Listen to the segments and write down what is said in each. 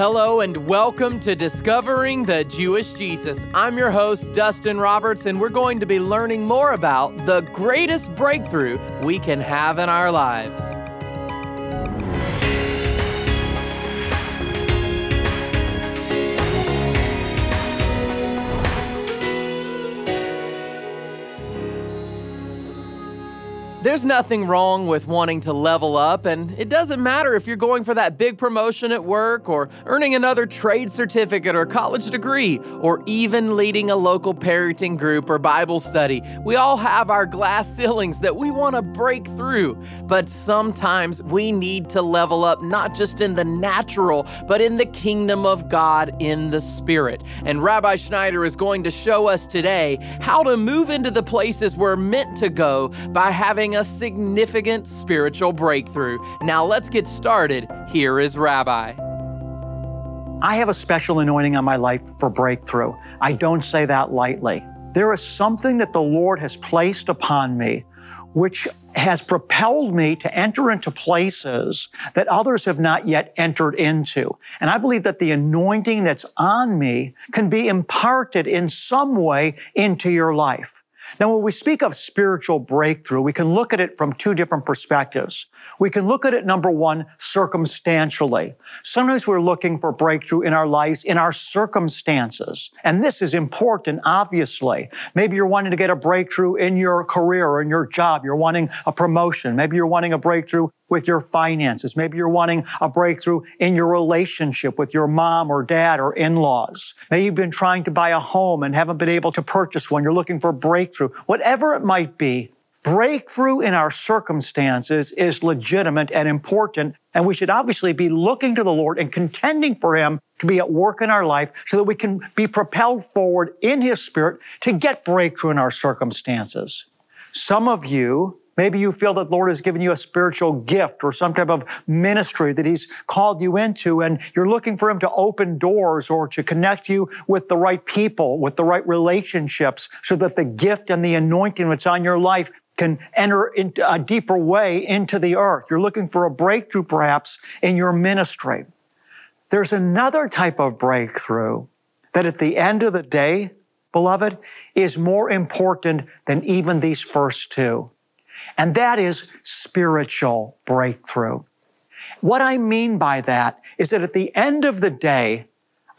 Hello and welcome to Discovering the Jewish Jesus. I'm your host, Dustin Roberts, and we're going to be learning more about the greatest breakthrough we can have in our lives. There's nothing wrong with wanting to level up, and it doesn't matter if you're going for that big promotion at work, or earning another trade certificate or college degree, or even leading a local parenting group or Bible study. We all have our glass ceilings that we want to break through, but sometimes we need to level up not just in the natural, but in the kingdom of God in the spirit. And Rabbi Schneider is going to show us today how to move into the places we're meant to go by having a significant spiritual breakthrough. Now let's get started. Here is Rabbi. I have a special anointing on my life for breakthrough. I don't say that lightly. There is something that the Lord has placed upon me which has propelled me to enter into places that others have not yet entered into. And I believe that the anointing that's on me can be imparted in some way into your life. Now, when we speak of spiritual breakthrough, we can look at it from two different perspectives. We can look at it, number one, circumstantially. Sometimes we're looking for breakthrough in our lives, in our circumstances. And this is important, obviously. Maybe you're wanting to get a breakthrough in your career or in your job. You're wanting a promotion. Maybe you're wanting a breakthrough with your finances. Maybe you're wanting a breakthrough in your relationship with your mom or dad or in-laws. Maybe you've been trying to buy a home and haven't been able to purchase one. You're looking for breakthrough. Whatever it might be, breakthrough in our circumstances is legitimate and important. And we should obviously be looking to the Lord and contending for Him to be at work in our life so that we can be propelled forward in His Spirit to get breakthrough in our circumstances. Some of you Maybe you feel that Lord has given you a spiritual gift or some type of ministry that He's called you into, and you're looking for Him to open doors or to connect you with the right people, with the right relationships, so that the gift and the anointing that's on your life can enter into a deeper way into the earth. You're looking for a breakthrough perhaps in your ministry. There's another type of breakthrough that at the end of the day, beloved, is more important than even these first two. And that is spiritual breakthrough. What I mean by that is that at the end of the day,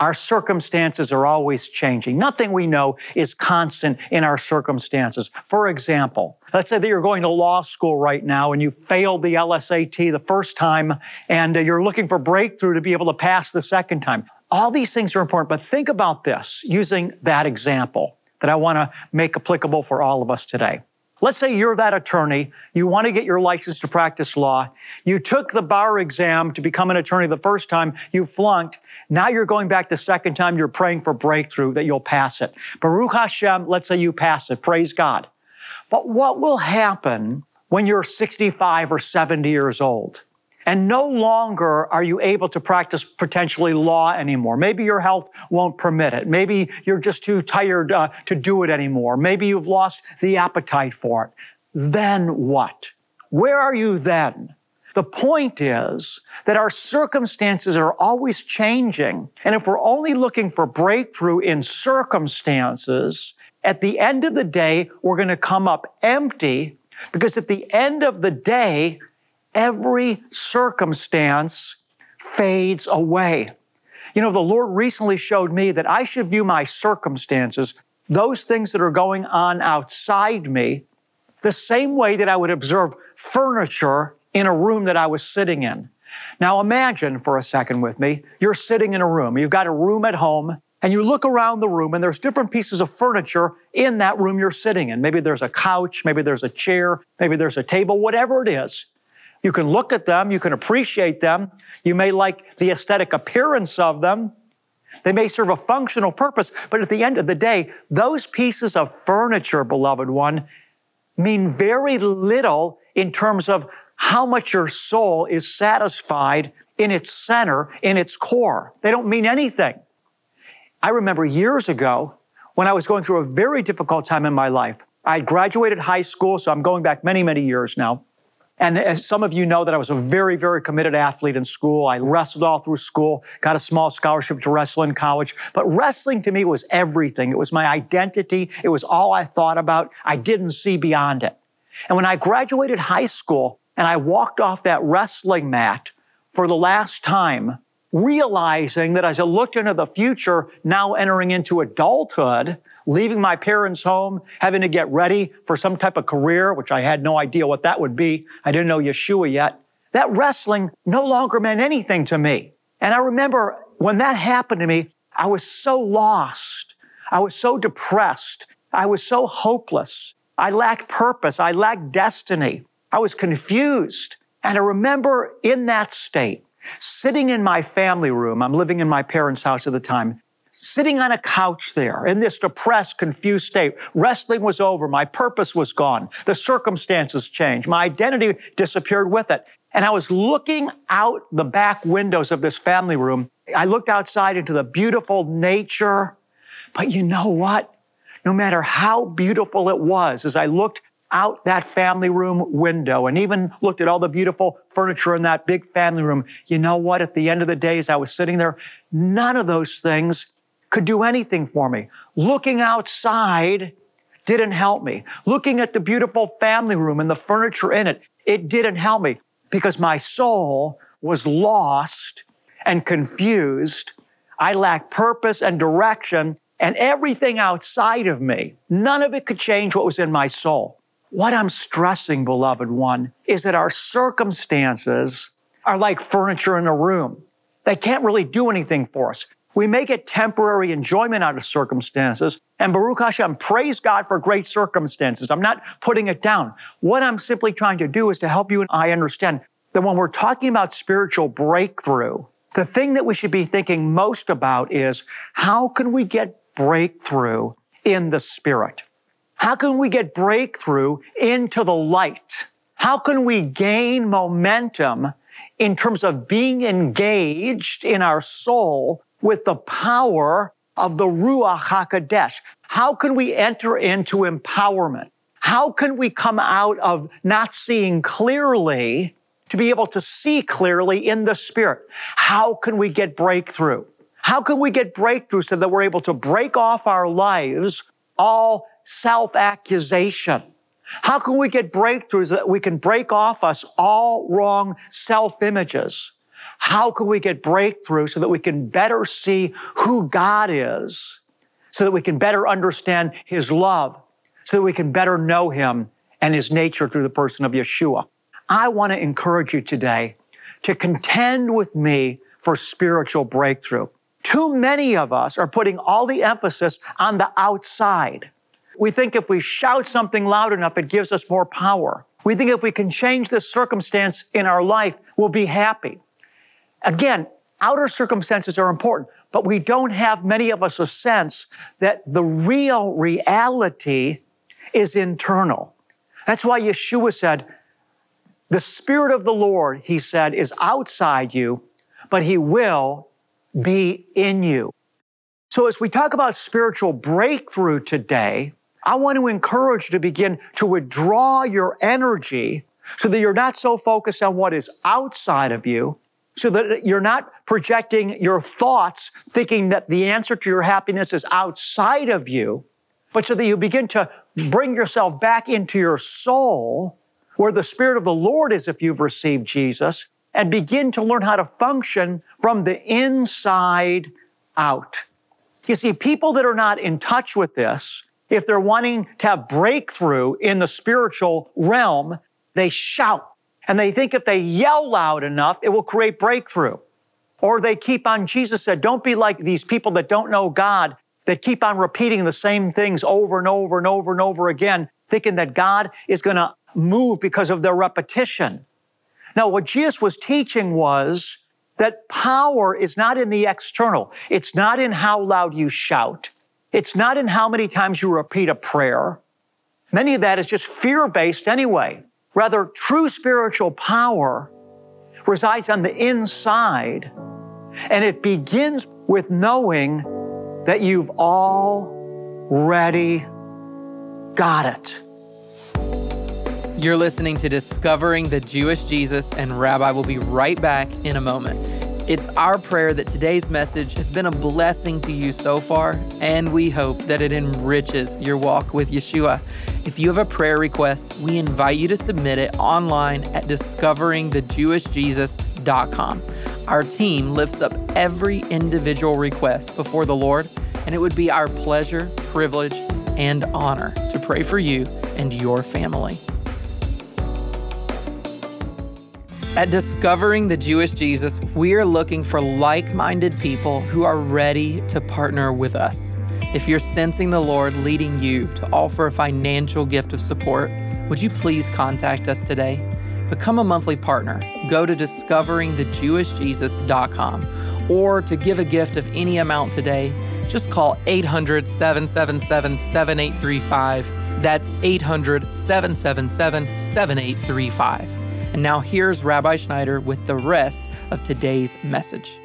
our circumstances are always changing. Nothing we know is constant in our circumstances. For example, let's say that you're going to law school right now and you failed the LSAT the first time and you're looking for breakthrough to be able to pass the second time. All these things are important, but think about this using that example that I want to make applicable for all of us today. Let's say you're that attorney. You want to get your license to practice law. You took the bar exam to become an attorney the first time. You flunked. Now you're going back the second time. You're praying for breakthrough that you'll pass it. Baruch Hashem, let's say you pass it. Praise God. But what will happen when you're 65 or 70 years old? And no longer are you able to practice potentially law anymore. Maybe your health won't permit it. Maybe you're just too tired uh, to do it anymore. Maybe you've lost the appetite for it. Then what? Where are you then? The point is that our circumstances are always changing. And if we're only looking for breakthrough in circumstances, at the end of the day, we're going to come up empty because at the end of the day, every circumstance fades away. You know, the Lord recently showed me that I should view my circumstances, those things that are going on outside me, the same way that I would observe furniture in a room that I was sitting in. Now imagine for a second with me, you're sitting in a room. You've got a room at home and you look around the room and there's different pieces of furniture in that room you're sitting in. Maybe there's a couch, maybe there's a chair, maybe there's a table, whatever it is. You can look at them, you can appreciate them, you may like the aesthetic appearance of them. They may serve a functional purpose, but at the end of the day, those pieces of furniture, beloved one, mean very little in terms of how much your soul is satisfied in its center, in its core. They don't mean anything. I remember years ago when I was going through a very difficult time in my life. I had graduated high school, so I'm going back many, many years now. And as some of you know that I was a very, very committed athlete in school. I wrestled all through school, got a small scholarship to wrestle in college. But wrestling to me was everything. It was my identity. It was all I thought about. I didn't see beyond it. And when I graduated high school and I walked off that wrestling mat for the last time, realizing that as I looked into the future, now entering into adulthood, leaving my parents' home, having to get ready for some type of career, which I had no idea what that would be. I didn't know Yeshua yet. That wrestling no longer meant anything to me. And I remember when that happened to me, I was so lost. I was so depressed. I was so hopeless. I lacked purpose. I lacked destiny. I was confused. And I remember in that state, sitting in my family room, I'm living in my parents' house at the time, sitting on a couch there in this depressed, confused state. Wrestling was over. My purpose was gone. The circumstances changed. My identity disappeared with it. And I was looking out the back windows of this family room. I looked outside into the beautiful nature. But you know what? No matter how beautiful it was, as I looked out that family room window and even looked at all the beautiful furniture in that big family room, you know what? At the end of the day, as I was sitting there, none of those things could do anything for me. Looking outside didn't help me. Looking at the beautiful family room and the furniture in it, it didn't help me because my soul was lost and confused. I lacked purpose and direction and everything outside of me. None of it could change what was in my soul. What I'm stressing, beloved one, is that our circumstances are like furniture in a room. They can't really do anything for us. We may get temporary enjoyment out of circumstances. And Baruch Hashem, praise God for great circumstances. I'm not putting it down. What I'm simply trying to do is to help you and I understand that when we're talking about spiritual breakthrough, the thing that we should be thinking most about is how can we get breakthrough in the spirit? How can we get breakthrough into the light? How can we gain momentum in terms of being engaged in our soul with the power of the Ruach HaKodesh? How can we enter into empowerment? How can we come out of not seeing clearly to be able to see clearly in the Spirit? How can we get breakthrough? How can we get breakthrough so that we're able to break off our lives all self accusation? How can we get breakthroughs so that we can break off us all wrong self images? How can we get breakthrough so that we can better see who God is, so that we can better understand His love, so that we can better know Him and His nature through the person of Yeshua? I want to encourage you today to contend with me for spiritual breakthrough. Too many of us are putting all the emphasis on the outside. We think if we shout something loud enough, it gives us more power. We think if we can change this circumstance in our life, we'll be happy. Again, outer circumstances are important, but we don't have many of us a sense that the real reality is internal. That's why Yeshua said, the Spirit of the Lord, he said, is outside you, but he will be in you. So as we talk about spiritual breakthrough today, I want to encourage you to begin to withdraw your energy so that you're not so focused on what is outside of you, so that you're not projecting your thoughts thinking that the answer to your happiness is outside of you, but so that you begin to bring yourself back into your soul where the Spirit of the Lord is if you've received Jesus and begin to learn how to function from the inside out. You see, people that are not in touch with this, if they're wanting to have breakthrough in the spiritual realm, they shout and they think if they yell loud enough, it will create breakthrough. Or they keep on, Jesus said, don't be like these people that don't know God, that keep on repeating the same things over and over and over and over again, thinking that God is going to move because of their repetition. Now, what Jesus was teaching was that power is not in the external. It's not in how loud you shout. It's not in how many times you repeat a prayer. Many of that is just fear based anyway. Rather, true spiritual power resides on the inside, and it begins with knowing that you've already got it. You're listening to Discovering the Jewish Jesus, and Rabbi will be right back in a moment. It's our prayer that today's message has been a blessing to you so far, and we hope that it enriches your walk with Yeshua. If you have a prayer request, we invite you to submit it online at discoveringthejewishjesus.com. Our team lifts up every individual request before the Lord, and it would be our pleasure, privilege, and honor to pray for you and your family. At Discovering the Jewish Jesus, we are looking for like minded people who are ready to partner with us. If you're sensing the Lord leading you to offer a financial gift of support, would you please contact us today? Become a monthly partner. Go to discoveringthejewishjesus.com or to give a gift of any amount today, just call 800 777 7835. That's 800 777 7835. And now here's Rabbi Schneider with the rest of today's message.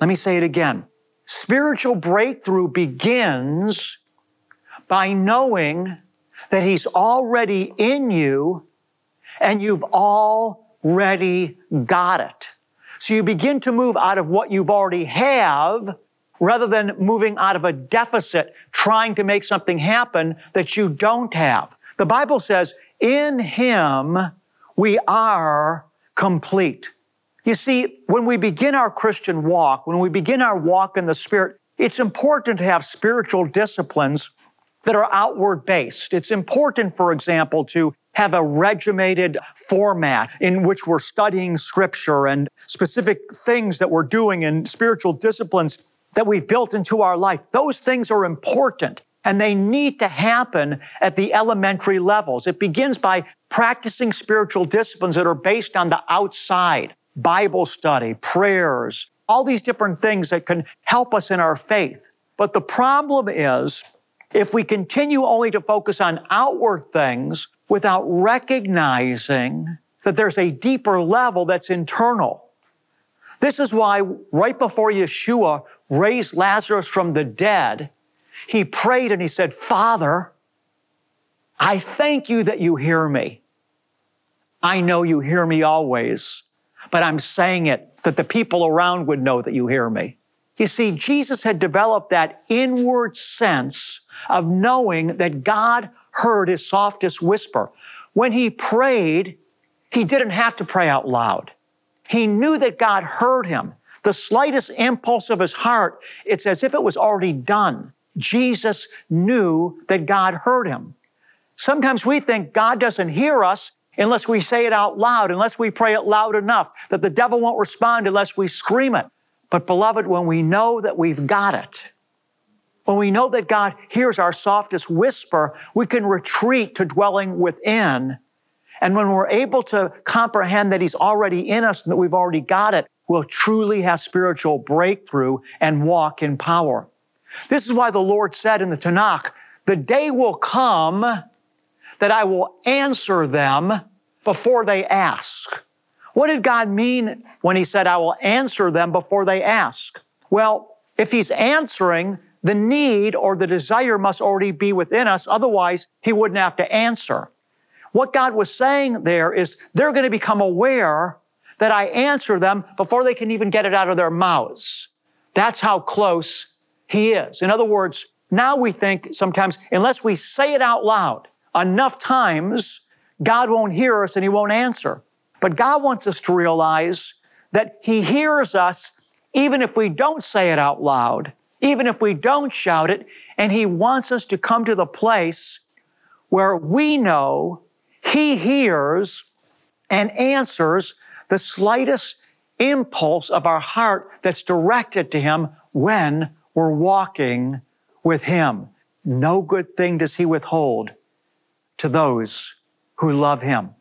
Let me say it again. Spiritual breakthrough begins by knowing that He's already in you and you've already got it. So you begin to move out of what you've already have rather than moving out of a deficit, trying to make something happen that you don't have. The Bible says, in Him, we are complete. You see, when we begin our Christian walk, when we begin our walk in the Spirit, it's important to have spiritual disciplines that are outward based. It's important, for example, to have a regimented format in which we're studying scripture and specific things that we're doing in spiritual disciplines that we've built into our life. Those things are important. And they need to happen at the elementary levels. It begins by practicing spiritual disciplines that are based on the outside, Bible study, prayers, all these different things that can help us in our faith. But the problem is, if we continue only to focus on outward things without recognizing that there's a deeper level that's internal. This is why right before Yeshua raised Lazarus from the dead, he prayed and he said, Father, I thank you that you hear me. I know you hear me always, but I'm saying it that the people around would know that you hear me. You see, Jesus had developed that inward sense of knowing that God heard his softest whisper. When he prayed, he didn't have to pray out loud. He knew that God heard him. The slightest impulse of his heart, it's as if it was already done. Jesus knew that God heard him. Sometimes we think God doesn't hear us unless we say it out loud, unless we pray it loud enough, that the devil won't respond unless we scream it. But beloved, when we know that we've got it, when we know that God hears our softest whisper, we can retreat to dwelling within. And when we're able to comprehend that He's already in us and that we've already got it, we'll truly have spiritual breakthrough and walk in power. This is why the Lord said in the Tanakh, the day will come that I will answer them before they ask. What did God mean when he said, I will answer them before they ask? Well, if he's answering, the need or the desire must already be within us. Otherwise, he wouldn't have to answer. What God was saying there is they're going to become aware that I answer them before they can even get it out of their mouths. That's how close he is. In other words, now we think sometimes, unless we say it out loud enough times, God won't hear us and He won't answer. But God wants us to realize that He hears us even if we don't say it out loud, even if we don't shout it, and He wants us to come to the place where we know He hears and answers the slightest impulse of our heart that's directed to Him when we're walking with Him. No good thing does He withhold to those who love Him.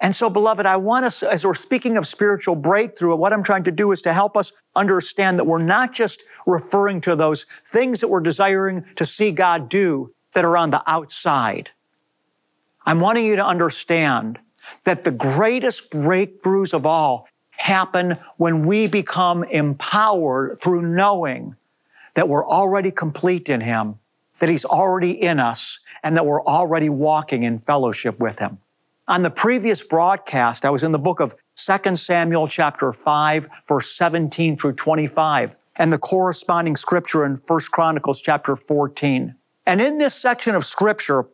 And so, beloved, I want us, as we're speaking of spiritual breakthrough, what I'm trying to do is to help us understand that we're not just referring to those things that we're desiring to see God do that are on the outside. I'm wanting you to understand that the greatest breakthroughs of all happen when we become empowered through knowing that we're already complete in Him, that He's already in us, and that we're already walking in fellowship with Him. On the previous broadcast, I was in the book of 2 Samuel chapter 5, verse 17 through 25, and the corresponding scripture in 1 Chronicles chapter 14. And in this section of scripture,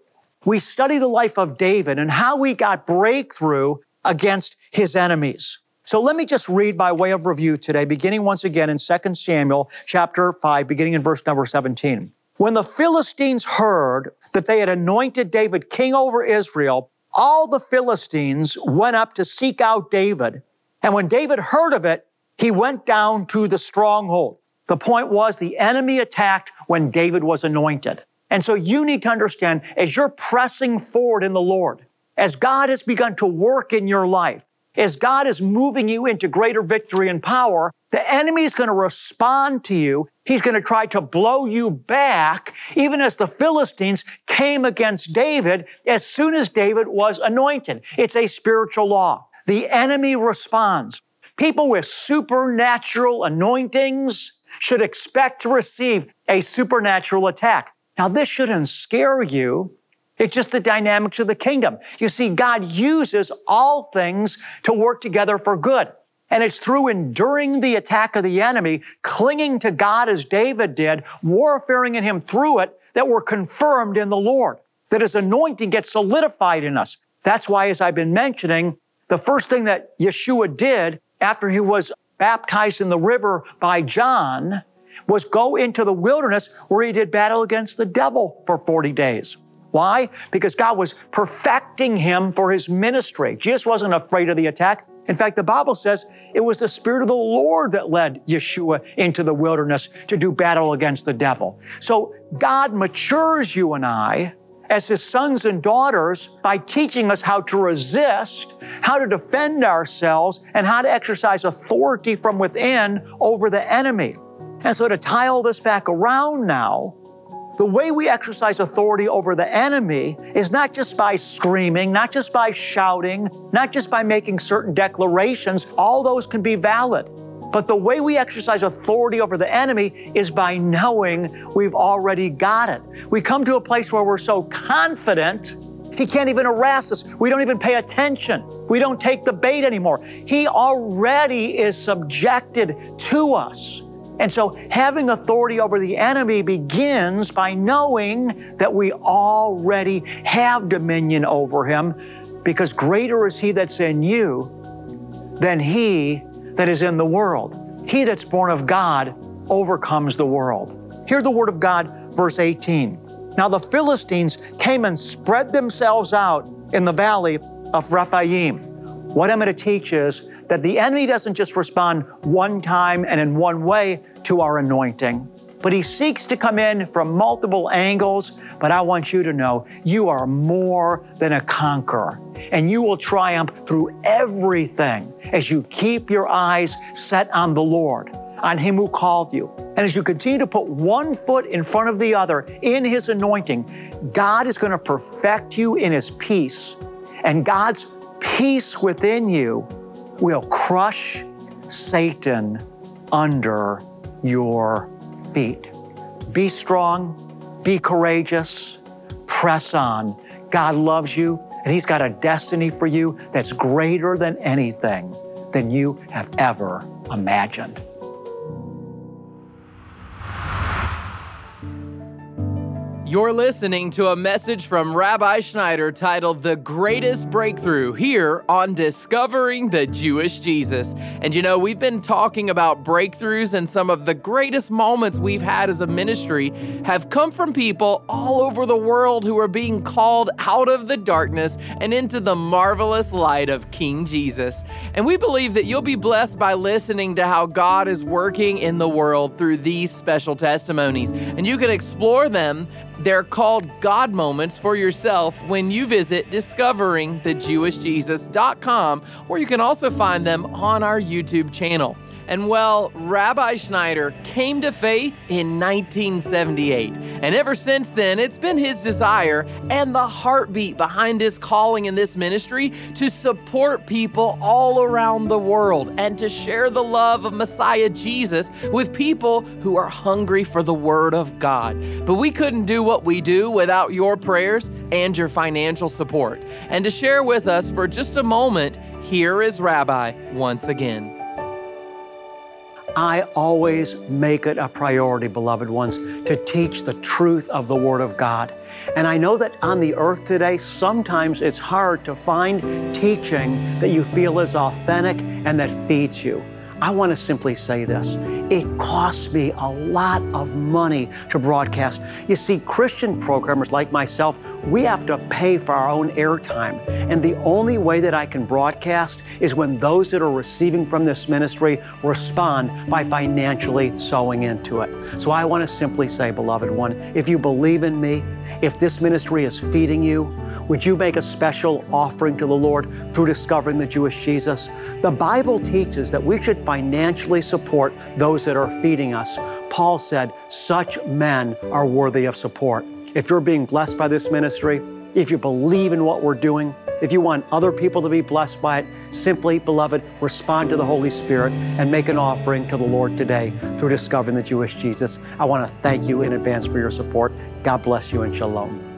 we study the life of David and how he got breakthrough against his enemies. So let me just read by way of review today, beginning once again in 2 Samuel chapter 5, beginning in verse number 17. When the Philistines heard that they had anointed David king over Israel, all the Philistines went up to seek out David. And when David heard of it, he went down to the stronghold. The point was the enemy attacked when David was anointed. And so you need to understand as you're pressing forward in the Lord, as God has begun to work in your life, as God is moving you into greater victory and power, the enemy is going to respond to you. He's going to try to blow you back, even as the Philistines came against David as soon as David was anointed. It's a spiritual law. The enemy responds. People with supernatural anointings should expect to receive a supernatural attack. Now, this shouldn't scare you. It's just the dynamics of the kingdom. You see, God uses all things to work together for good. And it's through enduring the attack of the enemy, clinging to God as David did, warfaring in him through it, that we're confirmed in the Lord, that his anointing gets solidified in us. That's why, as I've been mentioning, the first thing that Yeshua did after he was baptized in the river by John was go into the wilderness where he did battle against the devil for 40 days. Why? Because God was perfecting him for his ministry. Jesus wasn't afraid of the attack. In fact, the Bible says it was the Spirit of the Lord that led Yeshua into the wilderness to do battle against the devil. So God matures you and I as his sons and daughters by teaching us how to resist, how to defend ourselves, and how to exercise authority from within over the enemy. And so to tie all this back around now, the way we exercise authority over the enemy is not just by screaming, not just by shouting, not just by making certain declarations. All those can be valid. But the way we exercise authority over the enemy is by knowing we've already got it. We come to a place where we're so confident, he can't even harass us. We don't even pay attention. We don't take the bait anymore. He already is subjected to us. And so having authority over the enemy begins by knowing that we already have dominion over him because greater is he that's in you than he that is in the world. He that's born of God overcomes the world. Hear the word of God, verse 18. Now the Philistines came and spread themselves out in the valley of Rephaim. What I'm going to teach is that the enemy doesn't just respond one time and in one way to our anointing, but he seeks to come in from multiple angles. But I want you to know you are more than a conqueror, and you will triumph through everything as you keep your eyes set on the Lord, on Him who called you. And as you continue to put one foot in front of the other in His anointing, God is going to perfect you in His peace. And God's peace within you will crush Satan under your feet. Be strong, be courageous, press on. God loves you, and He's got a destiny for you that's greater than anything than you have ever imagined. You're listening to a message from Rabbi Schneider titled The Greatest Breakthrough here on Discovering the Jewish Jesus. And you know, we've been talking about breakthroughs, and some of the greatest moments we've had as a ministry have come from people all over the world who are being called out of the darkness and into the marvelous light of King Jesus. And we believe that you'll be blessed by listening to how God is working in the world through these special testimonies. And you can explore them they're called God moments for yourself when you visit discoveringthejewishjesus.com, or you can also find them on our YouTube channel. And well, Rabbi Schneider came to faith in 1978. And ever since then, it's been his desire and the heartbeat behind his calling in this ministry to support people all around the world and to share the love of Messiah Jesus with people who are hungry for the Word of God. But we couldn't do what we do without your prayers and your financial support. And to share with us for just a moment, here is Rabbi once again. I always make it a priority, beloved ones, to teach the truth of the Word of God. And I know that on the earth today, sometimes it's hard to find teaching that you feel is authentic and that feeds you. I want to simply say this it costs me a lot of money to broadcast. You see, Christian programmers like myself, we have to pay for our own airtime. And the only way that I can broadcast is when those that are receiving from this ministry respond by financially sowing into it. So I want to simply say, beloved one, if you believe in me, if this ministry is feeding you, would you make a special offering to the Lord through discovering the Jewish Jesus? The Bible teaches that we should financially support those that are feeding us. Paul said, such men are worthy of support. If you're being blessed by this ministry, if you believe in what we're doing, if you want other people to be blessed by it, simply, beloved, respond to the Holy Spirit and make an offering to the Lord today through discovering the Jewish Jesus. I want to thank you in advance for your support. God bless you and shalom.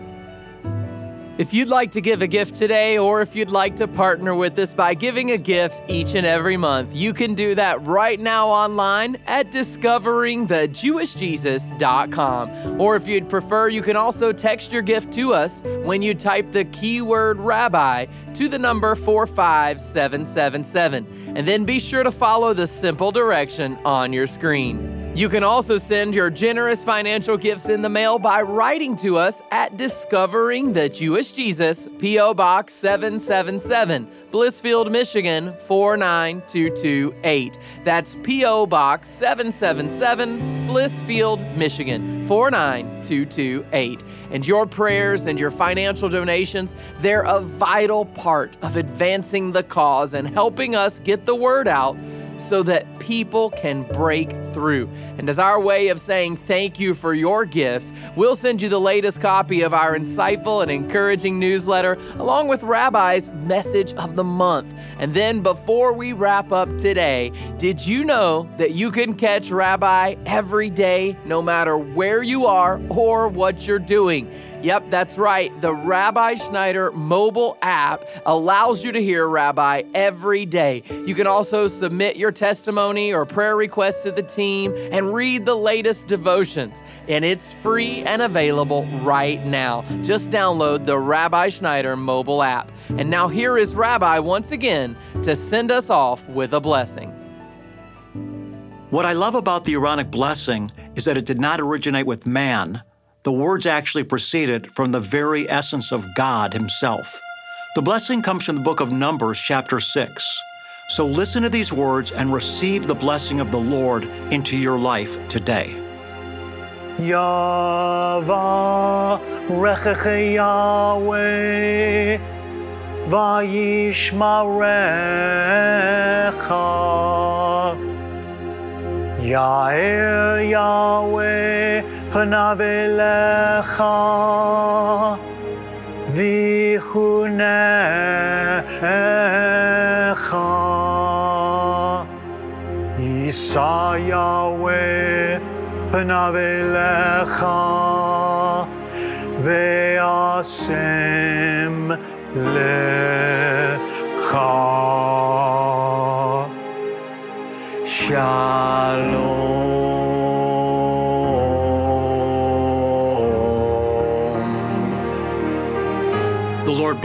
If you'd like to give a gift today, or if you'd like to partner with us by giving a gift each and every month, you can do that right now online at discoveringthejewishjesus.com. Or if you'd prefer, you can also text your gift to us when you type the keyword rabbi to the number 45777. And then be sure to follow the simple direction on your screen. You can also send your generous financial gifts in the mail by writing to us at Discovering the Jewish Jesus, P.O. Box 777, Blissfield, Michigan 49228. That's P.O. Box 777, Blissfield, Michigan 49228. And your prayers and your financial donations, they're a vital part of advancing the cause and helping us get the word out so that people can break through. And as our way of saying thank you for your gifts, we'll send you the latest copy of our insightful and encouraging newsletter, along with Rabbi's message of the month. And then before we wrap up today, did you know that you can catch Rabbi every day, no matter where you are or what you're doing? Yep, that's right. The Rabbi Schneider mobile app allows you to hear Rabbi every day. You can also submit your testimony or prayer requests to the team and read the latest devotions. And it's free and available right now. Just download the Rabbi Schneider mobile app. And now here is Rabbi once again to send us off with a blessing. What I love about the Aaronic blessing is that it did not originate with man the words actually proceeded from the very essence of God Himself. The blessing comes from the book of Numbers, chapter 6. So listen to these words and receive the blessing of the Lord into your life today. Yahweh Vayishmarecha Yahweh פניו אליך ויחונך. יישא יהוה פניו אליך והשם לך. שלום.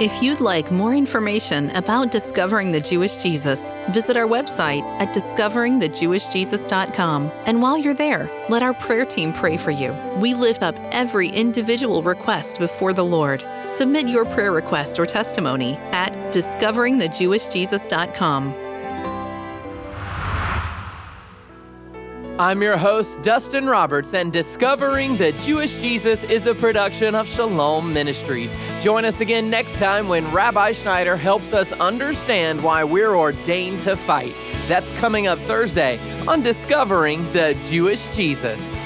If you'd like more information about discovering the Jewish Jesus, visit our website at discoveringthejewishjesus.com. And while you're there, let our prayer team pray for you. We lift up every individual request before the Lord. Submit your prayer request or testimony at discoveringthejewishjesus.com. I'm your host, Dustin Roberts, and Discovering the Jewish Jesus is a production of Shalom Ministries. Join us again next time when Rabbi Schneider helps us understand why we're ordained to fight. That's coming up Thursday on Discovering the Jewish Jesus.